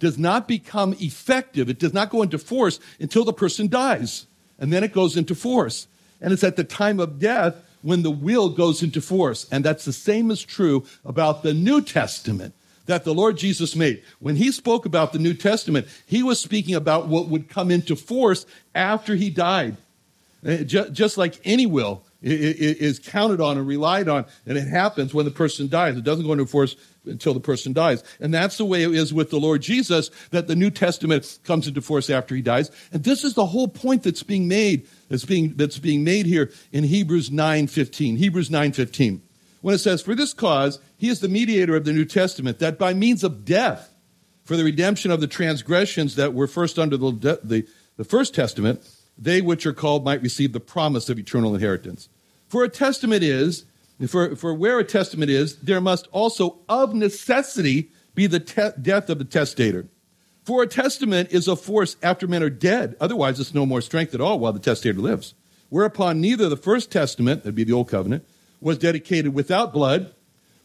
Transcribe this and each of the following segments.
does not become effective. It does not go into force until the person dies. And then it goes into force. And it's at the time of death when the will goes into force. And that's the same is true about the New Testament that the Lord Jesus made. When he spoke about the New Testament, he was speaking about what would come into force after he died. Eh, just like any will is counted on and relied on, and it happens when the person dies. It doesn't go into force until the person dies. And that's the way it is with the Lord Jesus, that the New Testament comes into force after he dies. And this is the whole point that's being made, that's being, that's being made here in Hebrews 9.15. Hebrews 9.15. When it says, For this cause, he is the mediator of the New Testament, that by means of death, for the redemption of the transgressions that were first under the, the, the first testament, they which are called might receive the promise of eternal inheritance. For a testament is for, for where a testament is, there must also of necessity be the te- death of the testator. For a testament is of force after men are dead. Otherwise, it's no more strength at all while the testator lives. Whereupon neither the first testament, that'd be the old covenant, was dedicated without blood.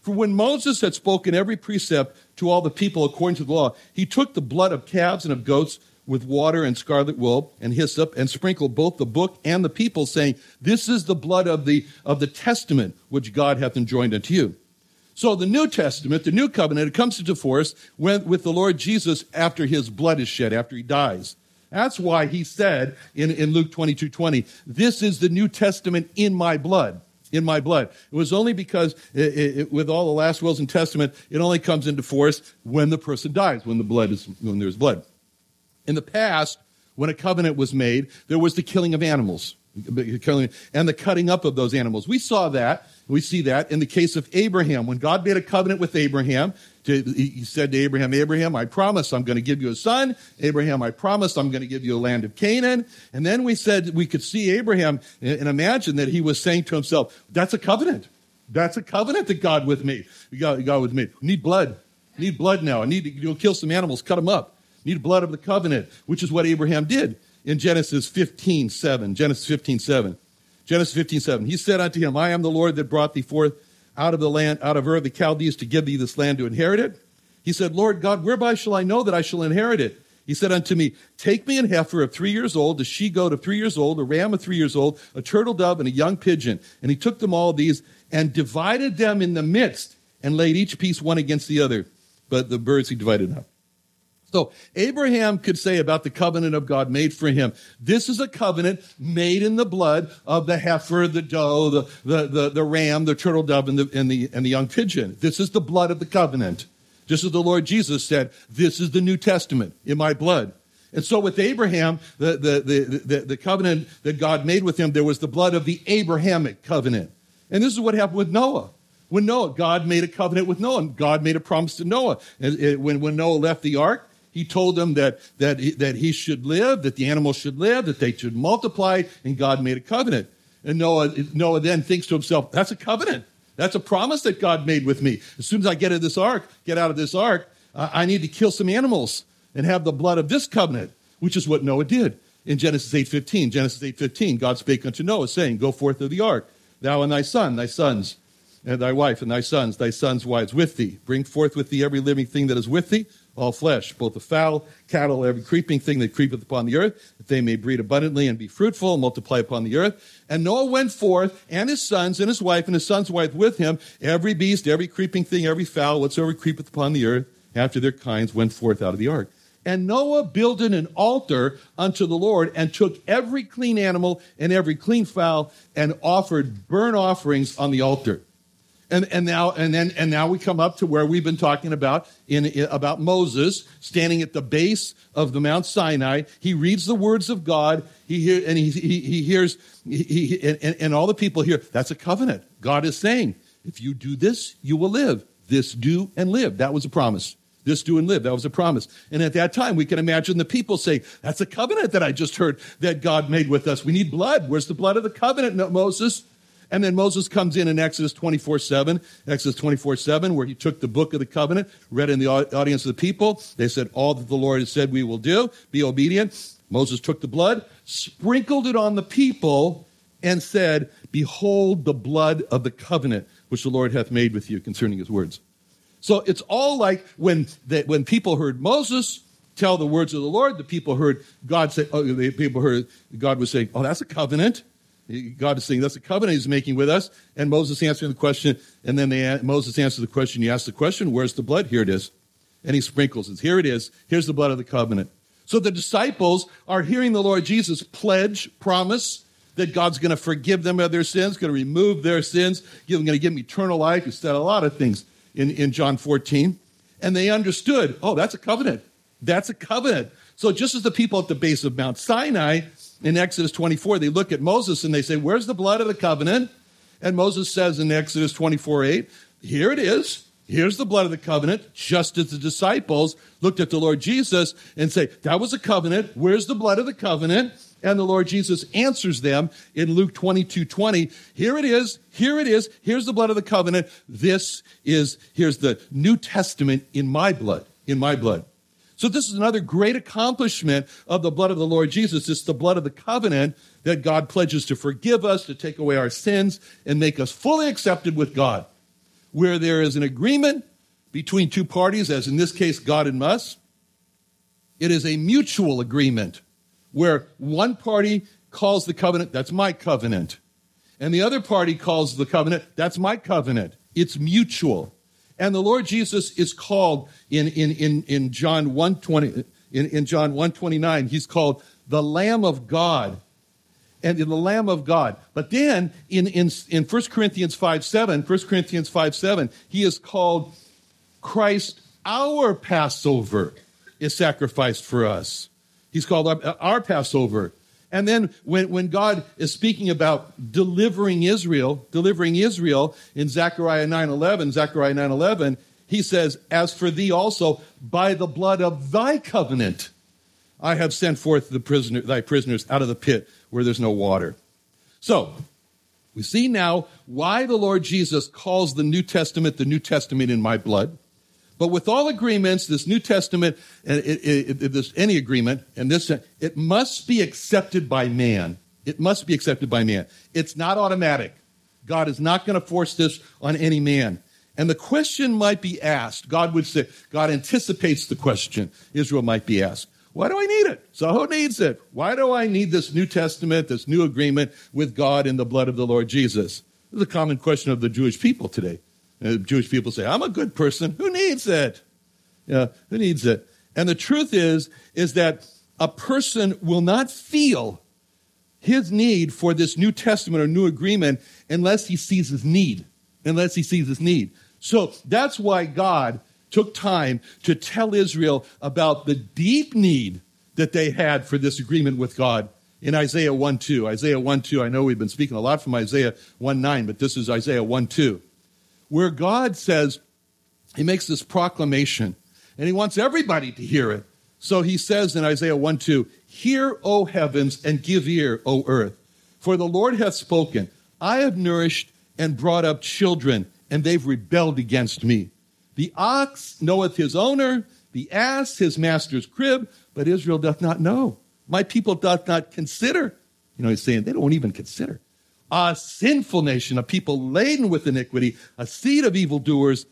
For when Moses had spoken every precept to all the people according to the law, he took the blood of calves and of goats with water and scarlet wool and hyssop and sprinkle both the book and the people saying this is the blood of the of the testament which god hath enjoined unto you so the new testament the new covenant it comes into force when, with the lord jesus after his blood is shed after he dies that's why he said in, in luke 22 20 this is the new testament in my blood in my blood. It was only because it, it, with all the last wills and testament, it only comes into force when the person dies, when the blood is when there's blood. In the past, when a covenant was made, there was the killing of animals and the cutting up of those animals. We saw that. We see that in the case of Abraham. When God made a covenant with Abraham, he said to Abraham, Abraham, I promise I'm going to give you a son. Abraham, I promise I'm going to give you a land of Canaan. And then we said we could see Abraham and imagine that he was saying to himself, that's a covenant. That's a covenant that God with me. God, God with me. need blood. need blood now. I need to know, kill some animals, cut them up need blood of the covenant, which is what Abraham did in Genesis 15, 7. Genesis 15, 7. Genesis 15, 7. He said unto him, I am the Lord that brought thee forth out of the land, out of Ur the Chaldees to give thee this land to inherit it. He said, Lord God, whereby shall I know that I shall inherit it? He said unto me, Take me an heifer of three years old, a she goat of three years old, a ram of three years old, a turtle dove, and a young pigeon. And he took them all these and divided them in the midst and laid each piece one against the other. But the birds he divided up. So Abraham could say about the covenant of God made for him, this is a covenant made in the blood of the heifer, the doe, the, the, the, the ram, the turtle dove, and the, and, the, and the young pigeon. This is the blood of the covenant. Just as the Lord Jesus said, this is the New Testament in my blood. And so with Abraham, the, the, the, the, the covenant that God made with him, there was the blood of the Abrahamic covenant. And this is what happened with Noah. When Noah, God made a covenant with Noah, God made a promise to Noah. And when, when Noah left the ark, he told them that, that, he, that he should live, that the animals should live, that they should multiply, and God made a covenant. And Noah, Noah then thinks to himself, that's a covenant. That's a promise that God made with me. As soon as I get of this ark, get out of this ark, I need to kill some animals and have the blood of this covenant, which is what Noah did in Genesis 8:15. Genesis 8:15, God spake unto Noah, saying, Go forth of the ark, thou and thy son, thy sons, and thy wife and thy sons, thy sons' wives with thee. Bring forth with thee every living thing that is with thee, all flesh, both the fowl, cattle, every creeping thing that creepeth upon the earth, that they may breed abundantly and be fruitful and multiply upon the earth. And Noah went forth, and his sons, and his wife, and his son's wife with him, every beast, every creeping thing, every fowl, whatsoever creepeth upon the earth, after their kinds, went forth out of the ark. And Noah builded an altar unto the Lord and took every clean animal and every clean fowl and offered burnt offerings on the altar. And, and now and then and now we come up to where we've been talking about in, about Moses standing at the base of the Mount Sinai. He reads the words of God. He hear, and he, he, he hears he, he and, and all the people hear. That's a covenant. God is saying, if you do this, you will live. This do and live. That was a promise. This do and live. That was a promise. And at that time, we can imagine the people say, That's a covenant that I just heard that God made with us. We need blood. Where's the blood of the covenant, Moses? And then Moses comes in in Exodus 24 7, Exodus 24 7, where he took the book of the covenant, read in the audience of the people. They said, All that the Lord has said we will do, be obedient. Moses took the blood, sprinkled it on the people, and said, Behold the blood of the covenant which the Lord hath made with you concerning his words. So it's all like when, the, when people heard Moses tell the words of the Lord, the people heard God say, oh, the people heard God was saying, Oh, that's a covenant. God is saying that's a covenant he's making with us. And Moses answering the question, and then they, Moses answers the question. He asks the question, Where's the blood? Here it is. And he sprinkles it. Here it is. Here's the blood of the covenant. So the disciples are hearing the Lord Jesus pledge, promise that God's going to forgive them of their sins, going to remove their sins, going to give them eternal life. He said a lot of things in, in John 14. And they understood, oh, that's a covenant. That's a covenant. So just as the people at the base of Mount Sinai in Exodus 24, they look at Moses and they say, Where's the blood of the covenant? And Moses says in Exodus 24 8, Here it is. Here's the blood of the covenant, just as the disciples looked at the Lord Jesus and say, That was a covenant. Where's the blood of the covenant? And the Lord Jesus answers them in Luke 22 20. Here it is. Here it is. Here's the blood of the covenant. This is, here's the New Testament in my blood, in my blood. So this is another great accomplishment of the blood of the Lord Jesus. It's the blood of the covenant that God pledges to forgive us, to take away our sins, and make us fully accepted with God. Where there is an agreement between two parties, as in this case, God and us, it is a mutual agreement where one party calls the covenant, that's my covenant. And the other party calls the covenant, that's my covenant. It's mutual. And the Lord Jesus is called in, in, in, in John 120, in, in John 129, he's called the Lamb of God. And in the Lamb of God. But then in, in, in 1 Corinthians 5 7, 1 Corinthians 5 7, he is called Christ our Passover is sacrificed for us. He's called our, our Passover. And then when, when God is speaking about delivering Israel, delivering Israel in Zechariah 9:11, Zechariah 9:11, he says, "As for thee also, by the blood of thy covenant, I have sent forth the prisoner, thy prisoners out of the pit where there's no water." So, we see now why the Lord Jesus calls the New Testament the New Testament in my blood. But with all agreements, this New Testament, it, this, any agreement, and this, it must be accepted by man. It must be accepted by man. It's not automatic. God is not going to force this on any man. And the question might be asked. God would say, God anticipates the question Israel might be asked. Why do I need it? So who needs it? Why do I need this New Testament, this new agreement with God in the blood of the Lord Jesus? This is a common question of the Jewish people today. Uh, Jewish people say, I'm a good person. Who needs it? Yeah, who needs it? And the truth is, is that a person will not feel his need for this New Testament or New Agreement unless he sees his need. Unless he sees his need. So that's why God took time to tell Israel about the deep need that they had for this agreement with God in Isaiah 1 2. Isaiah 1 2, I know we've been speaking a lot from Isaiah 1 9, but this is Isaiah 1 2 where God says, He makes this proclamation, and He wants everybody to hear it. So He says in Isaiah 1 2, Hear, O heavens, and give ear, O earth. For the Lord hath spoken, I have nourished and brought up children, and they've rebelled against me. The ox knoweth his owner, the ass his master's crib, but Israel doth not know. My people doth not consider. You know, he's saying they don't even consider a sinful nation, a people laden with iniquity, a seed of evildoers,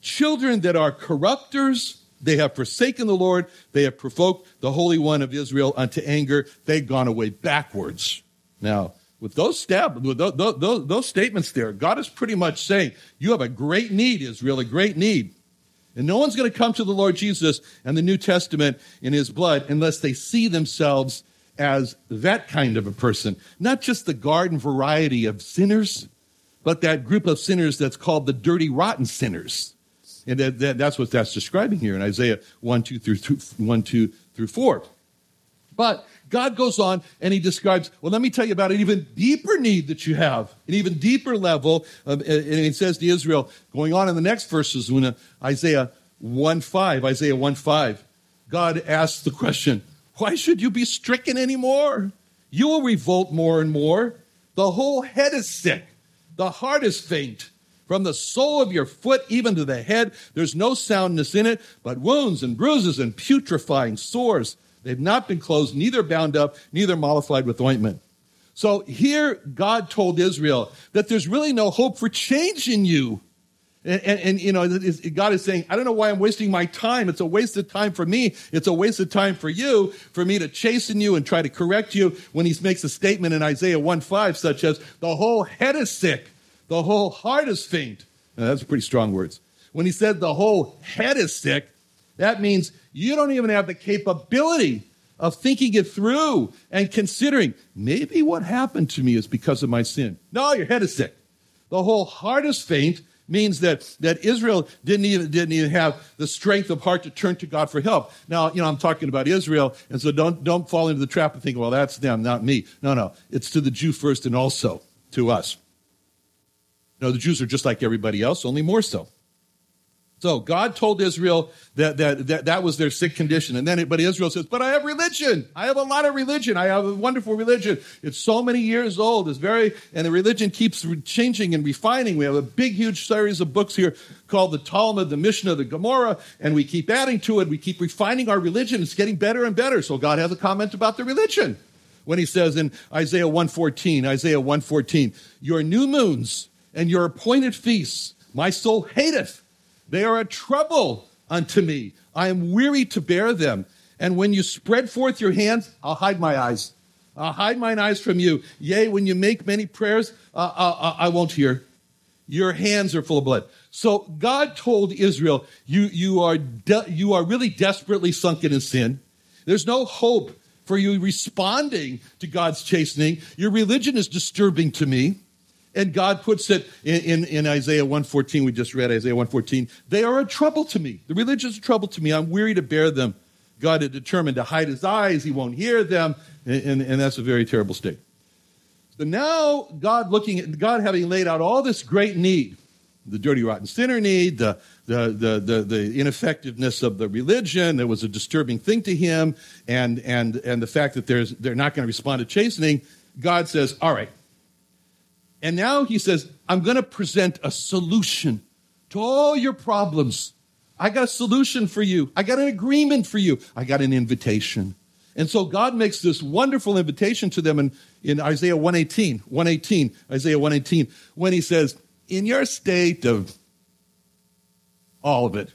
children that are corrupters. They have forsaken the Lord. They have provoked the Holy One of Israel unto anger. They've gone away backwards. Now, with those stab, with those, those, those statements there, God is pretty much saying, you have a great need, Israel, a great need. And no one's going to come to the Lord Jesus and the New Testament in his blood unless they see themselves as that kind of a person. Not just the garden variety of sinners, but that group of sinners that's called the dirty, rotten sinners. And that, that, that's what that's describing here in Isaiah 1, 2 through 1, 2 through 4. But God goes on and he describes, well, let me tell you about an even deeper need that you have, an even deeper level. Of, and he says to Israel, going on in the next verses, when uh, Isaiah 1 5, Isaiah 1 5, God asks the question, why should you be stricken anymore? You will revolt more and more. The whole head is sick, the heart is faint. From the sole of your foot even to the head, there's no soundness in it, but wounds and bruises and putrefying sores. They've not been closed, neither bound up, neither mollified with ointment. So here, God told Israel that there's really no hope for change in you. And, and, and, you know, God is saying, I don't know why I'm wasting my time. It's a waste of time for me. It's a waste of time for you, for me to chasten you and try to correct you when he makes a statement in Isaiah 1 5, such as, the whole head is sick, the whole heart is faint. Now, that's pretty strong words. When he said the whole head is sick, that means you don't even have the capability of thinking it through and considering maybe what happened to me is because of my sin. No, your head is sick. The whole heart is faint means that, that Israel didn't even, didn't even have the strength of heart to turn to God for help. Now, you know, I'm talking about Israel, and so don't, don't fall into the trap of thinking, well, that's them, not me. No, no. It's to the Jew first and also to us. No, the Jews are just like everybody else, only more so. So God told Israel that, that, that, that was their sick condition. And then, but Israel says, but I have religion. I have a lot of religion. I have a wonderful religion. It's so many years old. It's very, and the religion keeps changing and refining. We have a big, huge series of books here called the Talmud, the Mishnah, the Gemara, and we keep adding to it. We keep refining our religion. It's getting better and better. So God has a comment about the religion when he says in Isaiah 114, Isaiah 114, your new moons and your appointed feasts, my soul hateth they are a trouble unto me. I am weary to bear them. And when you spread forth your hands, I'll hide my eyes. I'll hide mine eyes from you. Yea, when you make many prayers, uh, uh, uh, I won't hear. Your hands are full of blood. So God told Israel, you, you, are de- you are really desperately sunken in sin. There's no hope for you responding to God's chastening. Your religion is disturbing to me. And God puts it in, in, in, Isaiah 114. We just read Isaiah 114. They are a trouble to me. The religious are a trouble to me. I'm weary to bear them. God had determined to hide his eyes. He won't hear them. And, and, and that's a very terrible state. So now God looking at God having laid out all this great need, the dirty, rotten sinner need, the, the, the, the, the ineffectiveness of the religion that was a disturbing thing to him, and, and, and the fact that there's, they're not going to respond to chastening, God says, all right, and now he says, I'm going to present a solution to all your problems. I got a solution for you. I got an agreement for you. I got an invitation. And so God makes this wonderful invitation to them in, in Isaiah 118, 118, Isaiah 118, when he says, in your state of all of it,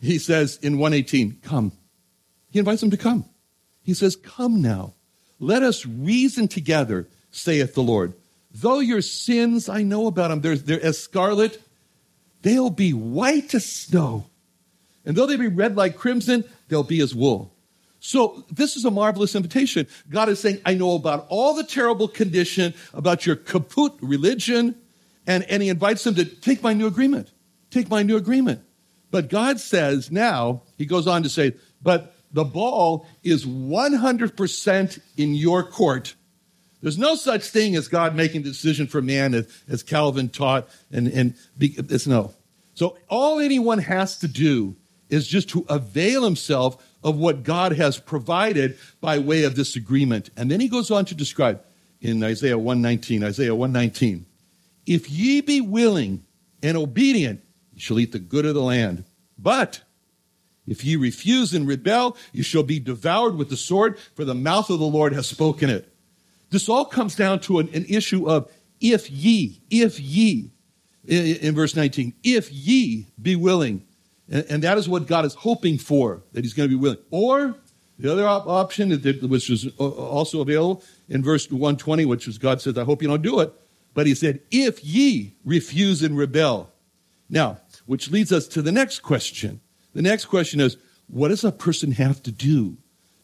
he says in 118, come. He invites them to come. He says, come now. Let us reason together, saith the Lord. Though your sins, I know about them, they're, they're as scarlet, they'll be white as snow. And though they be red like crimson, they'll be as wool. So this is a marvelous invitation. God is saying, I know about all the terrible condition, about your kaput religion, and, and he invites them to take my new agreement. Take my new agreement. But God says now, he goes on to say, but the ball is 100% in your court there's no such thing as God making the decision for man, as, as Calvin taught, and, and it's no. So all anyone has to do is just to avail himself of what God has provided by way of this agreement. And then he goes on to describe in Isaiah 119, Isaiah 119, if ye be willing and obedient, ye shall eat the good of the land. But if ye refuse and rebel, you shall be devoured with the sword, for the mouth of the Lord has spoken it. This all comes down to an, an issue of if ye, if ye, in, in, verse 19, if ye be willing. And, and, that is what God is hoping for, that he's going to be willing. Or the other op- option, which was uh, also available in verse 120, which was God says, I hope you don't do it. But he said, if ye refuse and rebel. Now, which leads us to the next question. The next question is what does a person have to do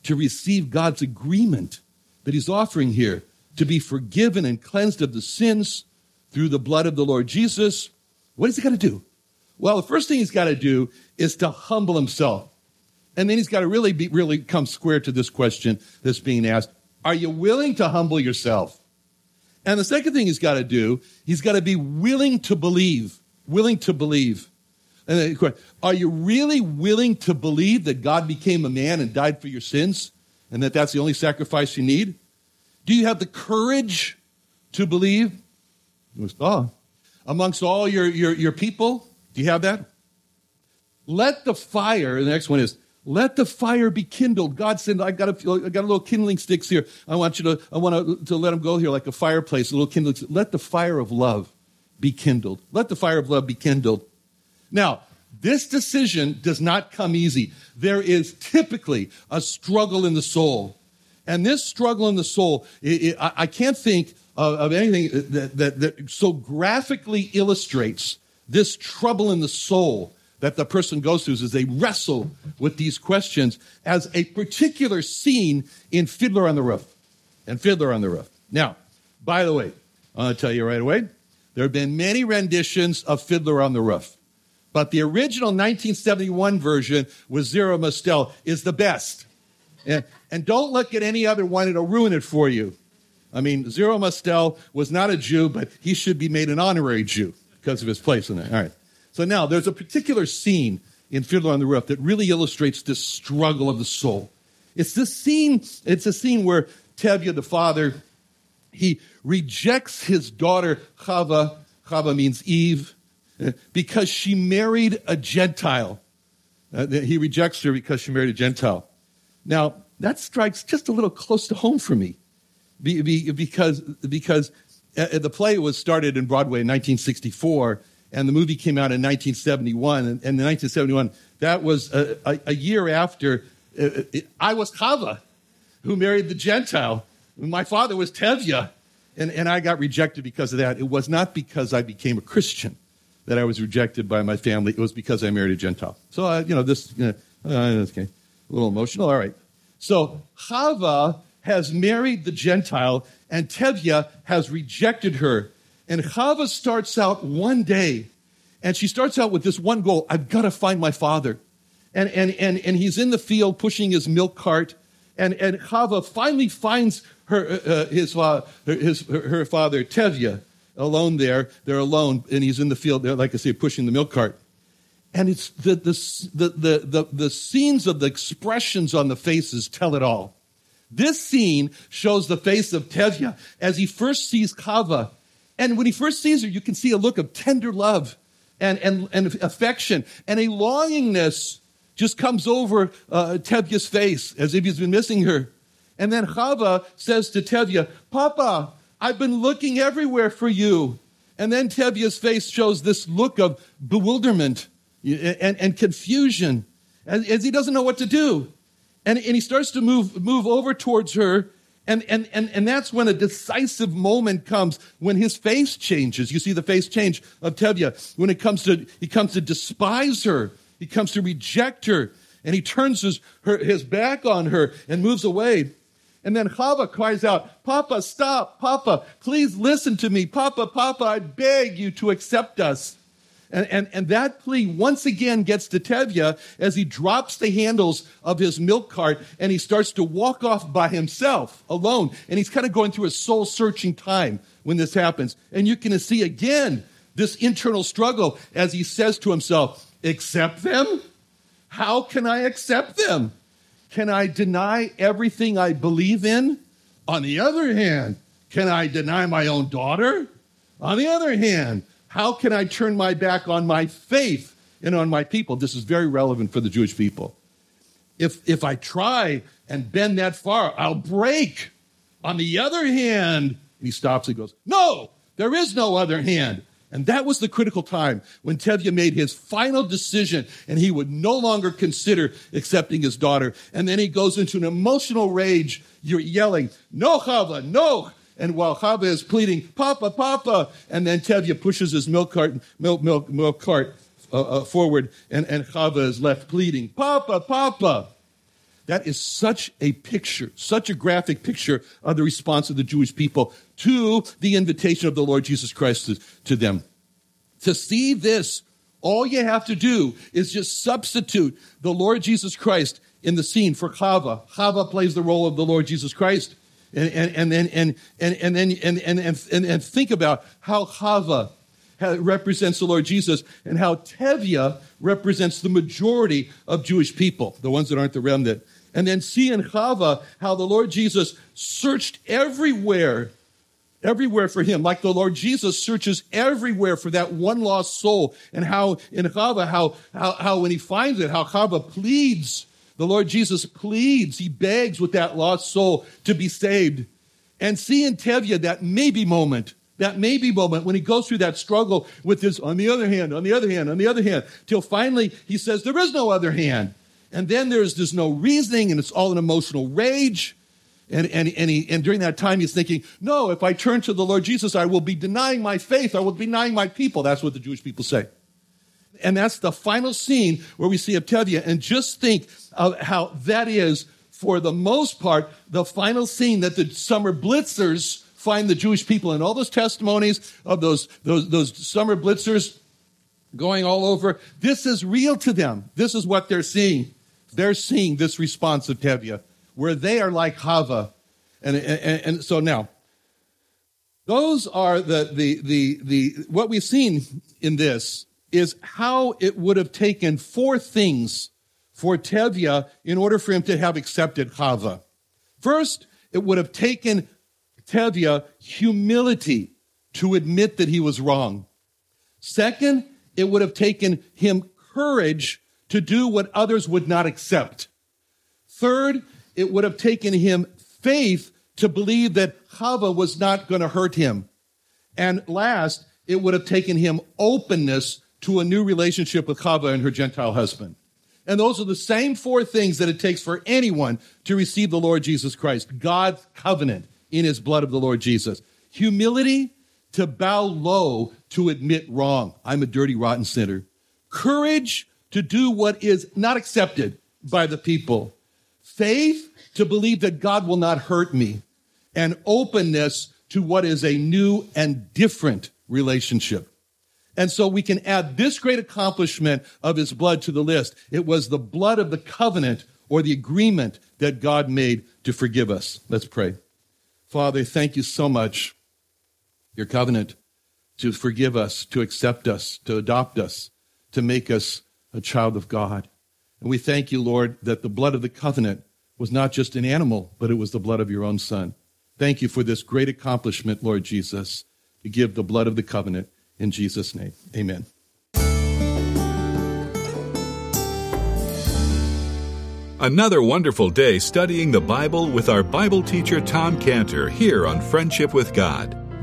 to receive God's agreement that he's offering here to be forgiven and cleansed of the sins through the blood of the Lord Jesus? What has he got to do? Well, the first thing he's got to do is to humble himself. And then he's got to really be, really come square to this question that's being asked. Are you willing to humble yourself? And the second thing he's got to do, he's got to be willing to believe, willing to believe. And then, are you really willing to believe that God became a man and died for your sins and that that's the only sacrifice you need? Do you have the courage to believe? Oh, amongst all your, your, your people, do you have that? Let the fire, the next one is, let the fire be kindled. God said, I got a, I got a little kindling sticks here. I want you to, I want to, to let them go here like a fireplace, a little kindling. Let the fire of love be kindled. Let the fire of love be kindled. Now, this decision does not come easy. There is typically a struggle in the soul. And this struggle in the soul, it, it, I, I, can't think of, of anything that, that, that so graphically illustrates this trouble in the soul that the person goes through as they wrestle with these questions as a particular scene in Fiddler on the Roof. And Fiddler on the Roof. Now, by the way, I want to tell you right away, there have been many renditions of Fiddler on the Roof. But the original 1971 version with Zero Mostel is the best. And, and don't look at any other one, it'll ruin it for you. I mean, Zero Mostel was not a Jew, but he should be made an honorary Jew because of his place in there. All right. So now there's a particular scene in Fiddler on the Roof that really illustrates this struggle of the soul. It's this scene, it's a scene where Tevye, the father, he rejects his daughter Chava. Chava means Eve because she married a Gentile. Uh, he rejects her because she married a Gentile. Now, that strikes just a little close to home for me be, be, because, because uh, the play was started in Broadway in 1964, and the movie came out in 1971. And, in 1971, that was a, a, a year after uh, it, I was Chava, who married the Gentile. My father was Tevye, and, and I got rejected because of that. It was not because I became a Christian that I was rejected by my family. It was because I married a Gentile. So, uh, you know, this, uh, okay, a little emotional. All right. So, Chava has married the Gentile, and Tevye has rejected her. And Chava starts out one day, and she starts out with this one goal I've got to find my father. And, and, and, and he's in the field pushing his milk cart, and, and Chava finally finds her, uh, uh his, uh, his, her, her father, Tevye alone there. They're alone, and he's in the field like I say, pushing the milk cart. And it's the, the, the, the, the, the scenes of the expressions on the faces tell it all. This scene shows the face of Tevye as he first sees Chava. And when he first sees her, you can see a look of tender love and, and, and affection and a longingness just comes over uh, Tevye's face as if he's been missing her. And then Chava says to Tevye, Papa, I've been looking everywhere for you. And then Tevye's face shows this look of bewilderment and, and confusion as, as, he doesn't know what to do. And, and he starts to move, move over towards her. And, and, and, and that's when a decisive moment comes when his face changes. You see the face change of Tevye when it comes to, he comes to despise her. He comes to reject her and he turns his, her, his back on her and moves away. And then Chava cries out, Papa, stop, Papa, please listen to me. Papa, Papa, I beg you to accept us. And, and, and that plea once again gets to Tevye as he drops the handles of his milk cart and he starts to walk off by himself alone. And he's kind of going through a soul searching time when this happens. And you can see again this internal struggle as he says to himself, Accept them? How can I accept them? Can I deny everything I believe in? On the other hand, can I deny my own daughter? On the other hand, how can I turn my back on my faith and on my people? This is very relevant for the Jewish people. If, if I try and bend that far, I'll break. On the other hand, he stops and goes, No, there is no other hand. And that was the critical time when Tevye made his final decision and he would no longer consider accepting his daughter. And then he goes into an emotional rage. You're yelling, no, Chava, no. And while Chava is pleading, Papa, Papa, and then Tevye pushes his milk cart, milk, milk, milk cart uh, uh, forward, and, and Chava is left pleading, Papa, Papa. That is such a picture, such a graphic picture of the response of the Jewish people to the invitation of the Lord Jesus Christ to, to them. To see this, all you have to do is just substitute the Lord Jesus Christ in the scene for Chava. Chava plays the role of the Lord Jesus Christ. And, and, and then, and, and, and and, and, and, and think about how Chava represents the Lord Jesus and how Tevye represents the majority of Jewish people, the ones that aren't the remnant. And then see in Chava how the Lord Jesus searched everywhere, everywhere for him, like the Lord Jesus searches everywhere for that one lost soul. And how in Chava, how, how, how when he finds it, how Chava pleads, the Lord Jesus pleads, he begs with that lost soul to be saved. And see in Tevye that maybe moment that maybe moment when he goes through that struggle with his, on the other hand, on the other hand, on the other hand, till finally he says, there is no other hand. And then there's, there's no reasoning and it's all an emotional rage. And, and, and, he, and during that time, he's thinking, no, if I turn to the Lord Jesus, I will be denying my faith. I will be denying my people. That's what the Jewish people say. And that's the final scene where we see Tevye. And just think of how that is, for the most part, the final scene that the summer blitzers find the Jewish people And all those testimonies of those, those, those summer blitzers going all over. This is real to them. This is what they're seeing. They're seeing this response of Tevye, where they are like Chava. And, and, and so now, those are the, the, the, the, what we've seen in this is how it would have taken four things for Tevye in order for him to have accepted Chava. First, it would have taken Tevye humility to admit that he was wrong. Second, it would have taken him courage to do what others would not accept. Third, it would have taken him faith to believe that Chava was not going to hurt him. And last, it would have taken him openness to a new relationship with Chava and her Gentile husband. And those are the same four things that it takes for anyone to receive the Lord Jesus Christ God's covenant, in his blood of the Lord Jesus. Humility to bow low to admit wrong. I'm a dirty, rotten sinner. Courage to do what is not accepted by the people. Faith to believe that God will not hurt me. And openness to what is a new and different relationship. And so we can add this great accomplishment of his blood to the list. It was the blood of the covenant or the agreement that God made to forgive us. Let's pray. Father, thank you so much. Your covenant to forgive us, to accept us, to adopt us, to make us a child of God. And we thank you, Lord, that the blood of the covenant was not just an animal, but it was the blood of your own son. Thank you for this great accomplishment, Lord Jesus, to give the blood of the covenant in Jesus' name. Amen. Another wonderful day studying the Bible with our Bible teacher Tom Cantor here on Friendship with God.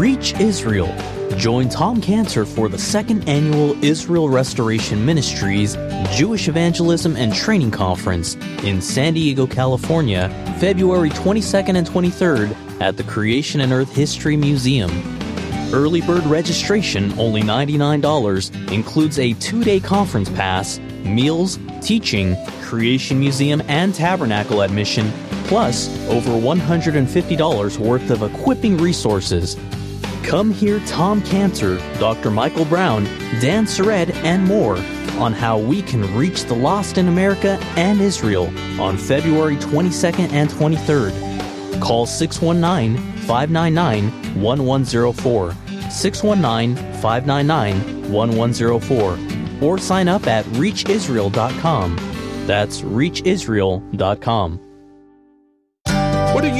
Reach Israel. Join Tom Cantor for the second annual Israel Restoration Ministries Jewish Evangelism and Training Conference in San Diego, California, February 22nd and 23rd at the Creation and Earth History Museum. Early bird registration, only $99, includes a two day conference pass, meals, teaching, Creation Museum, and Tabernacle admission, plus over $150 worth of equipping resources. Come hear Tom Cantor, Dr. Michael Brown, Dan Sered, and more on how we can reach the lost in America and Israel on February 22nd and 23rd. Call 619 599 1104. 619 599 1104. Or sign up at reachisrael.com. That's reachisrael.com.